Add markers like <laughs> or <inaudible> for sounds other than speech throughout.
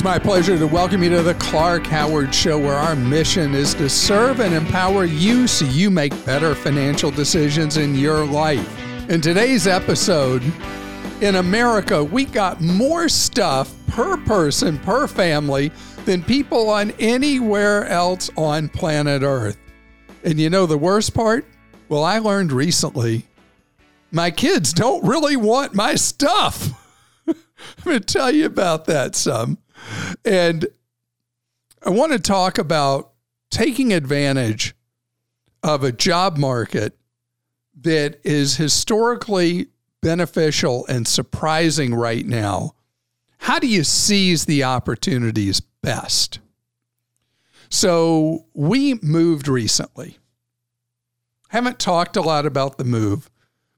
It's my pleasure to welcome you to the Clark Howard Show, where our mission is to serve and empower you so you make better financial decisions in your life. In today's episode, in America, we got more stuff per person, per family, than people on anywhere else on planet Earth. And you know the worst part? Well, I learned recently my kids don't really want my stuff. I'm going to tell you about that some. And I want to talk about taking advantage of a job market that is historically beneficial and surprising right now. How do you seize the opportunities best? So, we moved recently. Haven't talked a lot about the move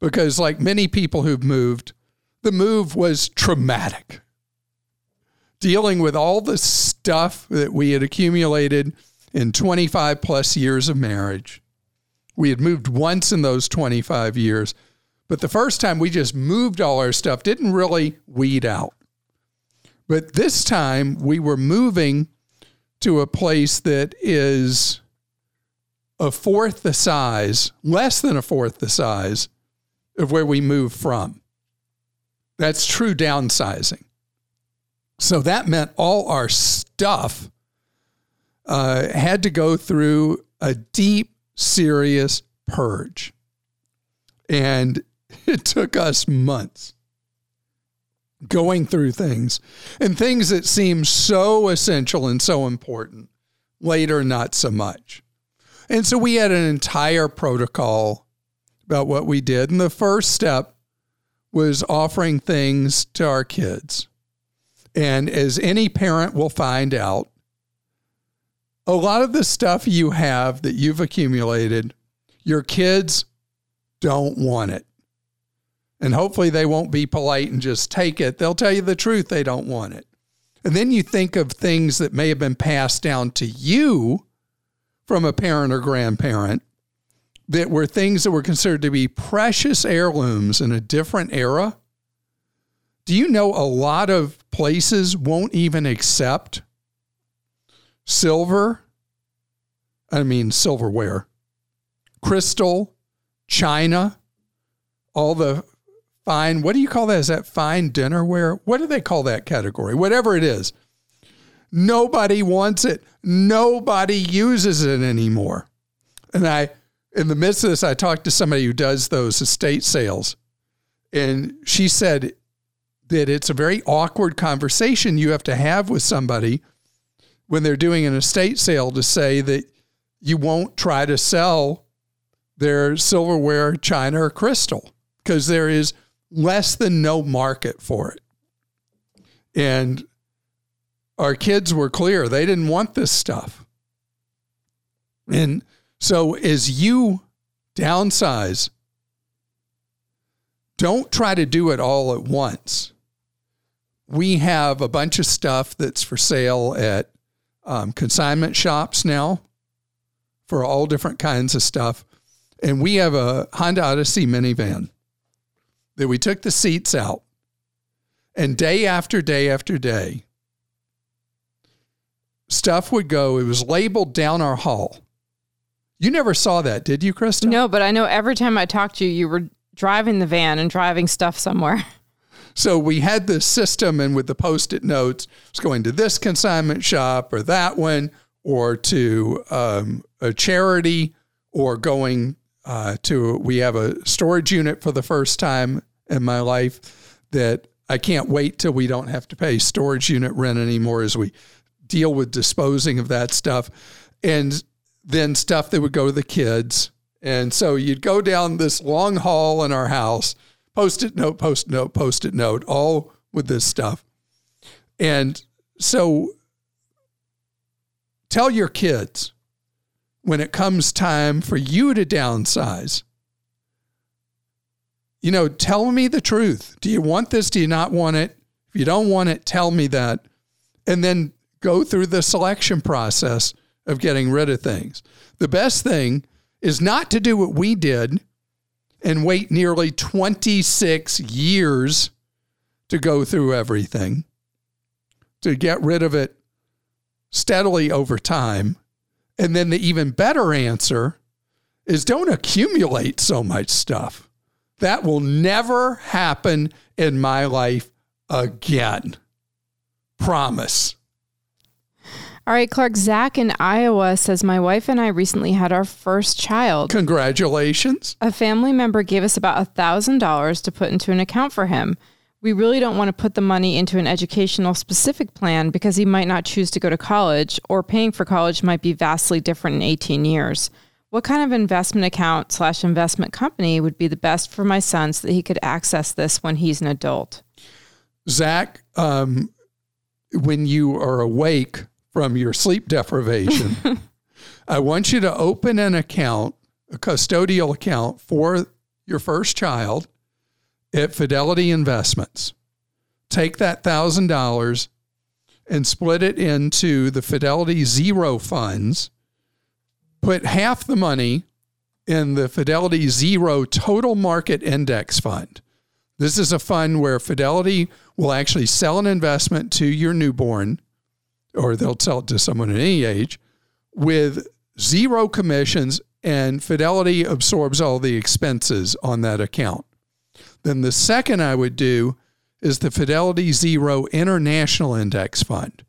because, like many people who've moved, the move was traumatic dealing with all the stuff that we had accumulated in 25 plus years of marriage. We had moved once in those 25 years, but the first time we just moved all our stuff, didn't really weed out. But this time we were moving to a place that is a fourth the size, less than a fourth the size of where we moved from. That's true downsizing. So that meant all our stuff uh, had to go through a deep, serious purge. And <laughs> it took us months going through things and things that seem so essential and so important, later, not so much. And so we had an entire protocol about what we did. And the first step was offering things to our kids. And as any parent will find out, a lot of the stuff you have that you've accumulated, your kids don't want it. And hopefully they won't be polite and just take it. They'll tell you the truth, they don't want it. And then you think of things that may have been passed down to you from a parent or grandparent that were things that were considered to be precious heirlooms in a different era do you know a lot of places won't even accept silver? I mean, silverware, crystal, china, all the fine, what do you call that? Is that fine dinnerware? What do they call that category? Whatever it is. Nobody wants it. Nobody uses it anymore. And I, in the midst of this, I talked to somebody who does those estate sales. And she said that it's a very awkward conversation you have to have with somebody when they're doing an estate sale to say that you won't try to sell their silverware, china, or crystal because there is less than no market for it. And our kids were clear, they didn't want this stuff. And so as you downsize, don't try to do it all at once we have a bunch of stuff that's for sale at um, consignment shops now for all different kinds of stuff. And we have a Honda Odyssey minivan that we took the seats out. And day after day after day, stuff would go, it was labeled down our hall. You never saw that, did you, Krista? No, but I know every time I talked to you, you were driving the van and driving stuff somewhere. <laughs> So we had this system, and with the post it notes, it's going to this consignment shop or that one, or to um, a charity, or going uh, to, we have a storage unit for the first time in my life that I can't wait till we don't have to pay storage unit rent anymore as we deal with disposing of that stuff. And then stuff that would go to the kids. And so you'd go down this long hall in our house post it note, post note, post it note, all with this stuff. And so tell your kids when it comes time for you to downsize, you know, tell me the truth. Do you want this? Do you not want it? If you don't want it, tell me that. And then go through the selection process of getting rid of things. The best thing is not to do what we did and wait nearly 26 years to go through everything. to get rid of it steadily over time. And then the even better answer is don't accumulate so much stuff. That will never happen in my life again. Promise. All right, Clark. Zach in Iowa says, My wife and I recently had our first child. Congratulations. A family member gave us about $1,000 to put into an account for him. We really don't want to put the money into an educational specific plan because he might not choose to go to college, or paying for college might be vastly different in 18 years. What kind of investment account slash investment company would be the best for my son so that he could access this when he's an adult? Zach, um, when you are awake from your sleep deprivation, <laughs> I want you to open an account, a custodial account for your first child at Fidelity Investments. Take that $1,000 and split it into the Fidelity Zero funds. Put half the money in the Fidelity Zero Total Market Index Fund. This is a fund where Fidelity will actually sell an investment to your newborn, or they'll sell it to someone at any age, with zero commissions, and Fidelity absorbs all the expenses on that account. Then the second I would do is the Fidelity Zero International Index Fund,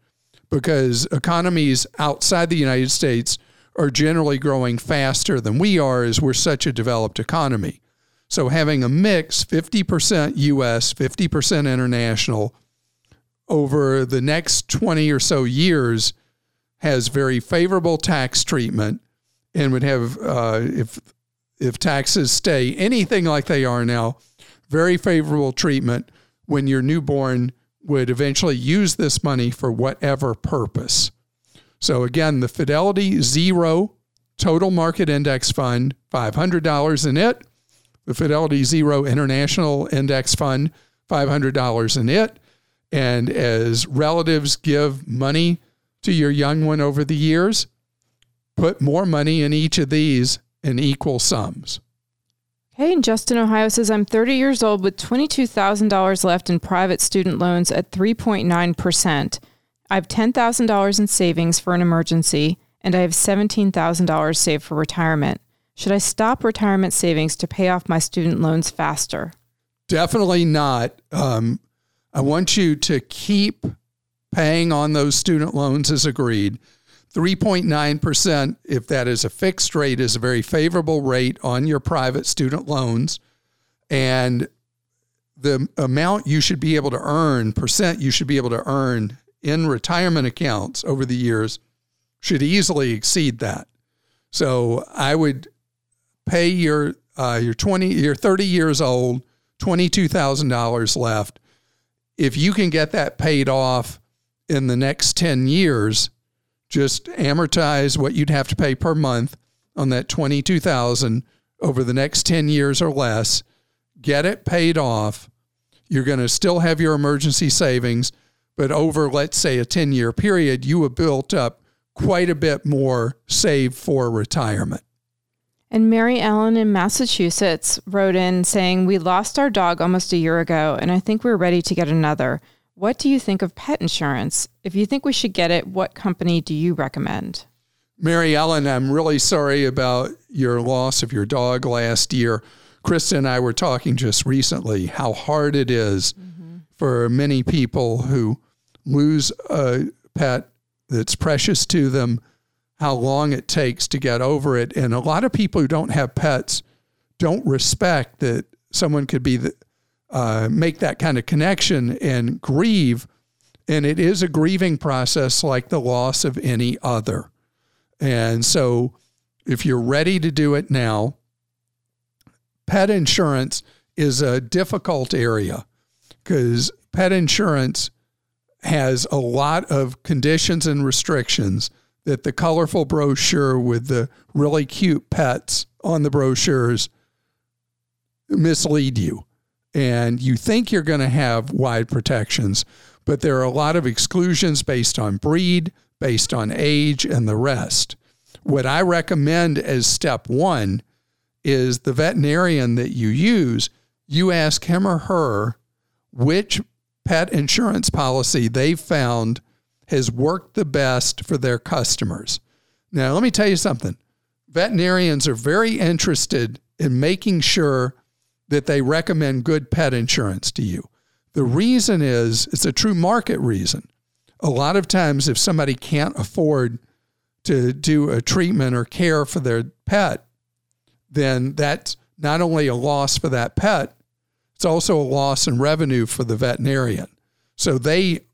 because economies outside the United States are generally growing faster than we are, as we're such a developed economy. So having a mix, 50% US, 50% international, over the next 20 or so years has very favorable tax treatment and would have, uh, if, if taxes stay anything like they are now, very favorable treatment when your newborn would eventually use this money for whatever purpose. So again, the Fidelity Zero Total Market Index Fund, $500 in it. The Fidelity Zero International Index Fund, $500 in it. And as relatives give money to your young one over the years, put more money in each of these in equal sums. Hey, and Justin, Ohio says, I'm 30 years old with $22,000 left in private student loans at 3.9%. I have $10,000 in savings for an emergency, and I have $17,000 saved for retirement. Should I stop retirement savings to pay off my student loans faster? Definitely not. Um, I want you to keep paying on those student loans as agreed. 3.9%, if that is a fixed rate, is a very favorable rate on your private student loans. And the amount you should be able to earn, percent you should be able to earn in retirement accounts over the years should easily exceed that. So I would pay your uh, you're 20 you're 30 years old, $22,000 left. If you can get that paid off in the next 10 years, just amortize what you'd have to pay per month on that 22,000 over the next 10 years or less, get it paid off. You're going to still have your emergency savings, but over let's say a 10 year period, you have built up quite a bit more saved for retirement. And Mary Ellen in Massachusetts wrote in saying, We lost our dog almost a year ago, and I think we're ready to get another. What do you think of pet insurance? If you think we should get it, what company do you recommend? Mary Ellen, I'm really sorry about your loss of your dog last year. Krista and I were talking just recently how hard it is mm-hmm. for many people who lose a pet that's precious to them, how long it takes to get over it. And a lot of people who don't have pets don't respect that someone could be the, uh, make that kind of connection and grieve. And it is a grieving process like the loss of any other. And so, if you're ready to do it now, pet insurance is a difficult area because pet insurance has a lot of conditions and restrictions that the colorful brochure with the really cute pets on the brochures mislead you and you think you're going to have wide protections, but there are a lot of exclusions based on breed, based on age, and the rest. What I recommend as step one is the veterinarian that you use, you ask him or her which pet insurance policy they found has worked the best for their customers. Now, let me tell you something. Veterinarians are very interested in making sure that they recommend good pet insurance to you. The reason is it's a true market reason. A lot of times, if somebody can't afford to do a treatment or care for their pet, then that's not only a loss for that pet, it's also a loss in revenue for the veterinarian. So they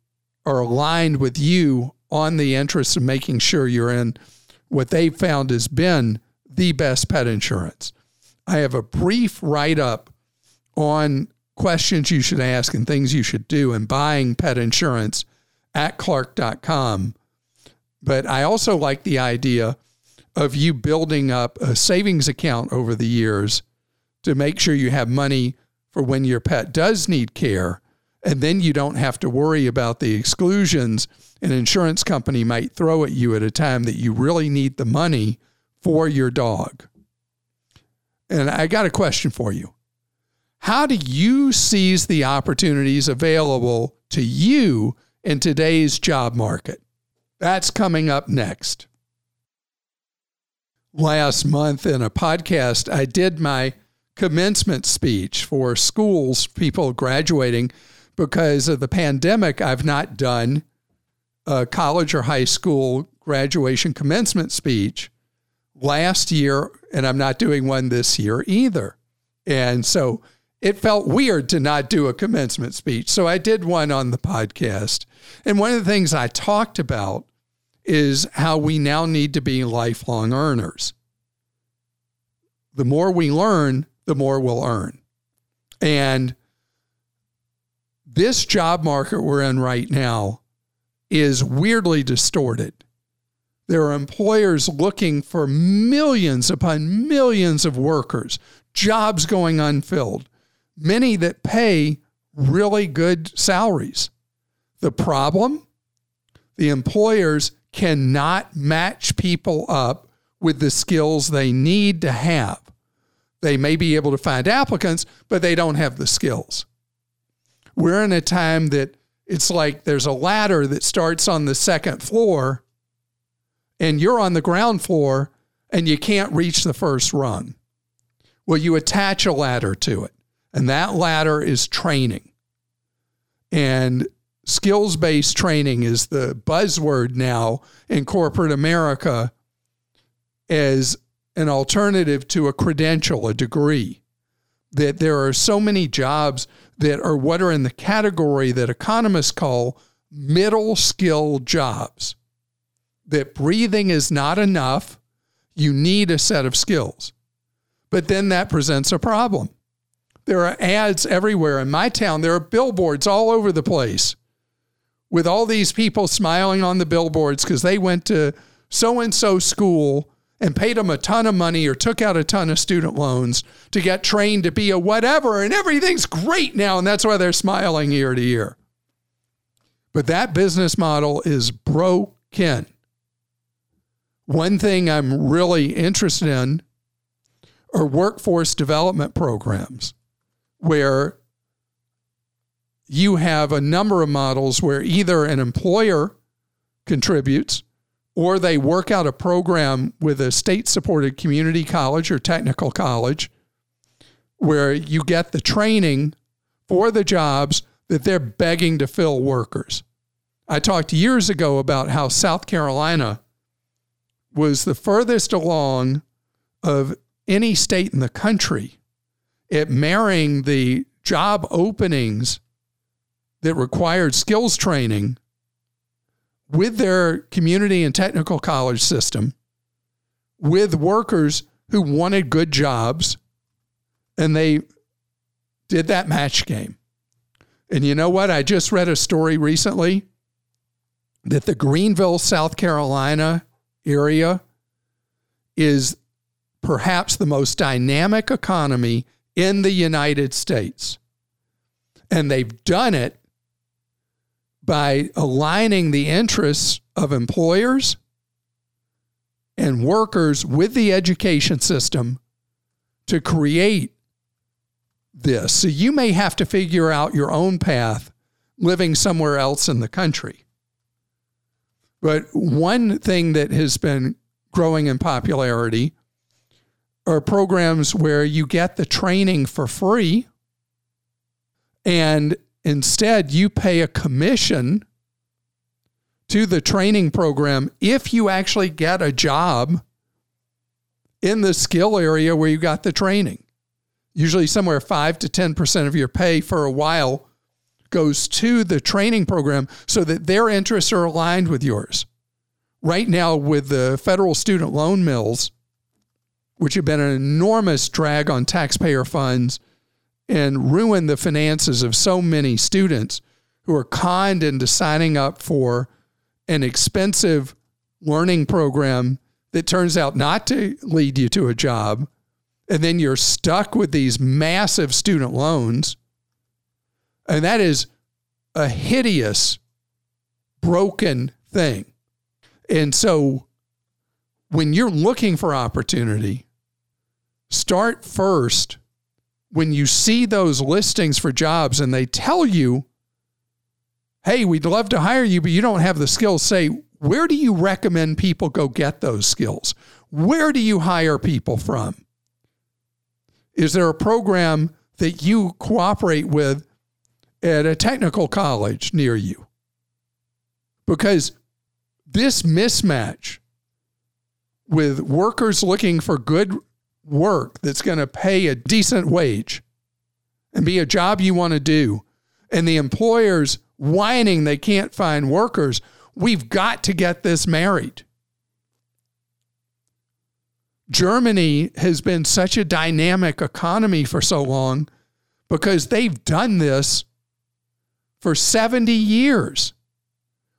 are aligned with you on the interest of making sure you're in what they found has been the best pet insurance. I have a brief write up on questions you should ask and things you should do in buying pet insurance at clark.com. But I also like the idea of you building up a savings account over the years to make sure you have money for when your pet does need care. And then you don't have to worry about the exclusions an insurance company might throw at you at a time that you really need the money for your dog. And I got a question for you. How do you seize the opportunities available to you in today's job market? That's coming up next. Last month in a podcast, I did my commencement speech for schools, people graduating. Because of the pandemic, I've not done a college or high school graduation commencement speech last year, and I'm not doing one this year either. And so it felt weird to not do a commencement speech. So I did one on the podcast. And one of the things I talked about is how we now need to be lifelong earners. The more we learn, the more we'll earn. And this job market we're in right now is weirdly distorted. There are employers looking for millions upon millions of workers, jobs going unfilled many that pay really good salaries. The problem the employers cannot match people up with the skills they need to have. They may be able to find applicants, but they don't have the skills. We're in a time that it's like there's a ladder that starts on the second floor, and you're on the ground floor and you can't reach the first rung. Well, you attach a ladder to it. And that ladder is training. And skills based training is the buzzword now in corporate America as an alternative to a credential, a degree. That there are so many jobs that are what are in the category that economists call middle skill jobs. That breathing is not enough. You need a set of skills. But then that presents a problem there are ads everywhere. In my town, there are billboards all over the place with all these people smiling on the billboards because they went to so and so school and paid them a ton of money or took out a ton of student loans to get trained to be a whatever, and everything's great now. And that's why they're smiling year to year. But that business model is broken. One thing I'm really interested in are workforce development programs where you have a number of models where either an employer contributes or they work out a program with a state supported community college or technical college where you get the training for the jobs that they're begging to fill workers. I talked years ago about how South Carolina was the furthest along of any state in the country at marrying the job openings that required skills training with their community and technical college system, with workers who wanted good jobs, and they did that match game. And you know what? I just read a story recently that the Greenville, South Carolina area is perhaps the most dynamic economy in the United States. And they've done it by aligning the interests of employers and workers with the education system to create this. So you may have to figure out your own path living somewhere else in the country. But one thing that has been growing in popularity are programs where you get the training for free and instead you pay a commission to the training program if you actually get a job in the skill area where you got the training. Usually, somewhere 5 to 10% of your pay for a while goes to the training program so that their interests are aligned with yours. Right now, with the federal student loan mills, which have been an enormous drag on taxpayer funds and ruin the finances of so many students who are conned into signing up for an expensive learning program that turns out not to lead you to a job. And then you're stuck with these massive student loans. And that is a hideous, broken thing. And so when you're looking for opportunity, start first when you see those listings for jobs and they tell you, hey, we'd love to hire you, but you don't have the skills, say, where do you recommend people go get those skills? Where do you hire people from? Is there a program that you cooperate with at a technical college near you? Because this mismatch with workers looking for good work that's going to pay a decent wage and be a job you want to do, and the employers whining they can't find workers, we've got to get this married. Germany has been such a dynamic economy for so long because they've done this for 70 years,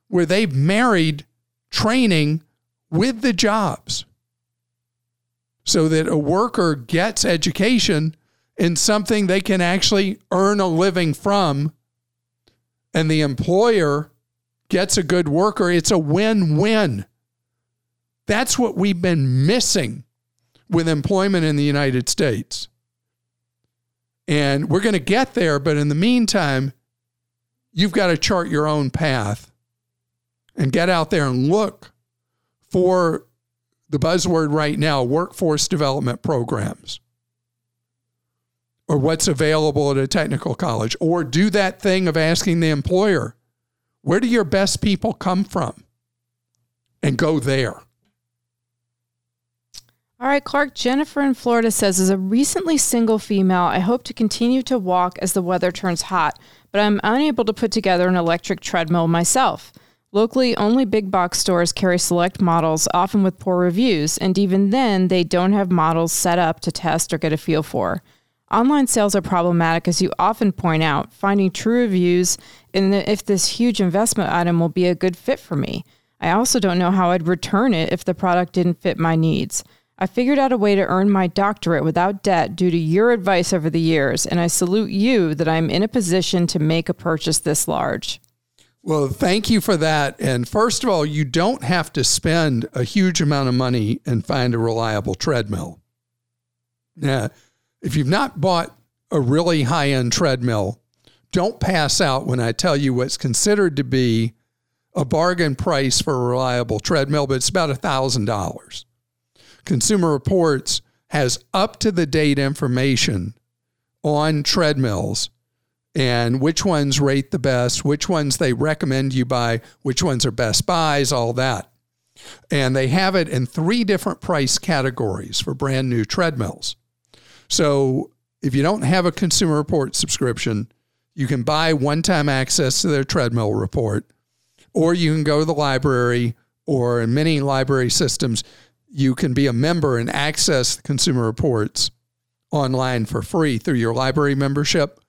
where they've married training with the jobs so that a worker gets education in something they can actually earn a living from and the employer gets a good worker. It's a win win. That's what we've been missing with employment in the United States. And we're going to get there, but in the meantime, you've got to chart your own path and get out there and look for the buzzword right now workforce development programs or what's available at a technical college or do that thing of asking the employer where do your best people come from and go there all right, Clark. Jennifer in Florida says, as a recently single female, I hope to continue to walk as the weather turns hot, but I'm unable to put together an electric treadmill myself. Locally, only big box stores carry select models, often with poor reviews, and even then, they don't have models set up to test or get a feel for. Online sales are problematic, as you often point out, finding true reviews and if this huge investment item will be a good fit for me. I also don't know how I'd return it if the product didn't fit my needs. I figured out a way to earn my doctorate without debt due to your advice over the years, and I salute you that I'm in a position to make a purchase this large. Well, thank you for that. And first of all, you don't have to spend a huge amount of money and find a reliable treadmill. Now, if you've not bought a really high end treadmill, don't pass out when I tell you what's considered to be a bargain price for a reliable treadmill, but it's about $1,000. Consumer Reports has up to the date information on treadmills and which ones rate the best, which ones they recommend you buy, which ones are best buys, all that. And they have it in three different price categories for brand new treadmills. So if you don't have a Consumer Report subscription, you can buy one time access to their treadmill report, or you can go to the library, or in many library systems, you can be a member and access the Consumer Reports online for free through your library membership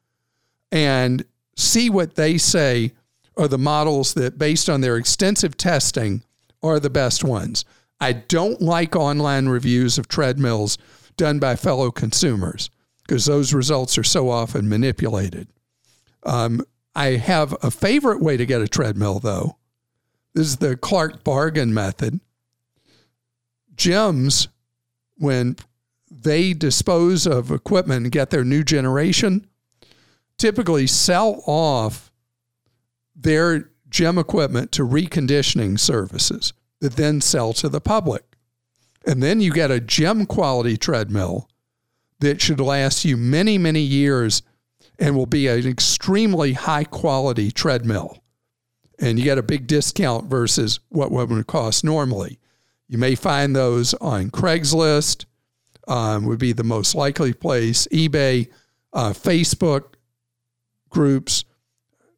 and see what they say are the models that, based on their extensive testing, are the best ones. I don't like online reviews of treadmills done by fellow consumers because those results are so often manipulated. Um, I have a favorite way to get a treadmill, though. This is the Clark bargain method. Gyms, when they dispose of equipment and get their new generation, typically sell off their gym equipment to reconditioning services that then sell to the public. And then you get a gym quality treadmill that should last you many, many years and will be an extremely high quality treadmill. And you get a big discount versus what would cost normally. You may find those on Craigslist, um, would be the most likely place, eBay, uh, Facebook groups,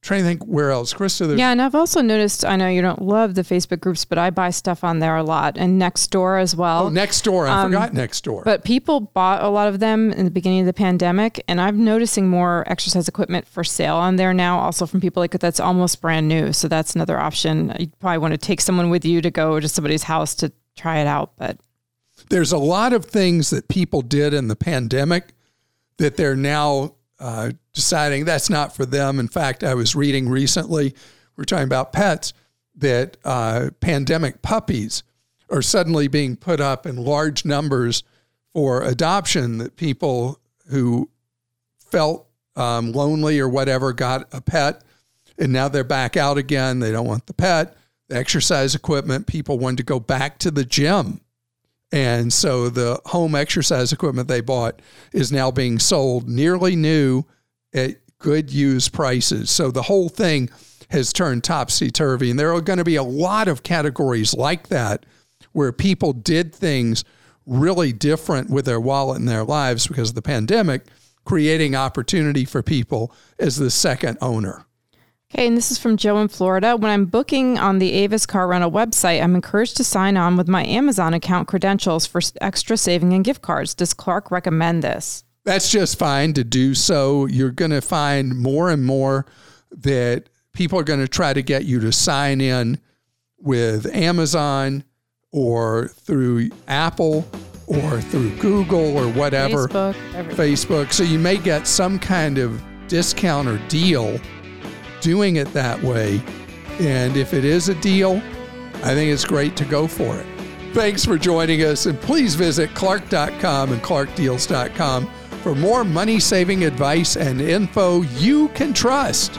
trying to think where else. Krista, yeah, and I've also noticed. I know you don't love the Facebook groups, but I buy stuff on there a lot, and Nextdoor as well. Oh, Nextdoor! I um, forgot Nextdoor. But people bought a lot of them in the beginning of the pandemic, and I'm noticing more exercise equipment for sale on there now. Also from people like that's almost brand new, so that's another option. You probably want to take someone with you to go to somebody's house to try it out, but. There's a lot of things that people did in the pandemic that they're now uh, deciding that's not for them. In fact, I was reading recently, we're talking about pets, that uh, pandemic puppies are suddenly being put up in large numbers for adoption, that people who felt um, lonely or whatever got a pet and now they're back out again. They don't want the pet, the exercise equipment. People want to go back to the gym and so the home exercise equipment they bought is now being sold nearly new at good used prices. So the whole thing has turned topsy turvy. And there are going to be a lot of categories like that where people did things really different with their wallet and their lives because of the pandemic, creating opportunity for people as the second owner. Okay, and this is from Joe in Florida. When I'm booking on the Avis car rental website, I'm encouraged to sign on with my Amazon account credentials for extra saving and gift cards. Does Clark recommend this? That's just fine to do so. You're going to find more and more that people are going to try to get you to sign in with Amazon or through Apple or through Google or whatever. Facebook. Facebook. So you may get some kind of discount or deal doing it that way. And if it is a deal, I think it's great to go for it. Thanks for joining us, and please visit Clark.com and ClarkDeals.com for more money saving advice and info you can trust.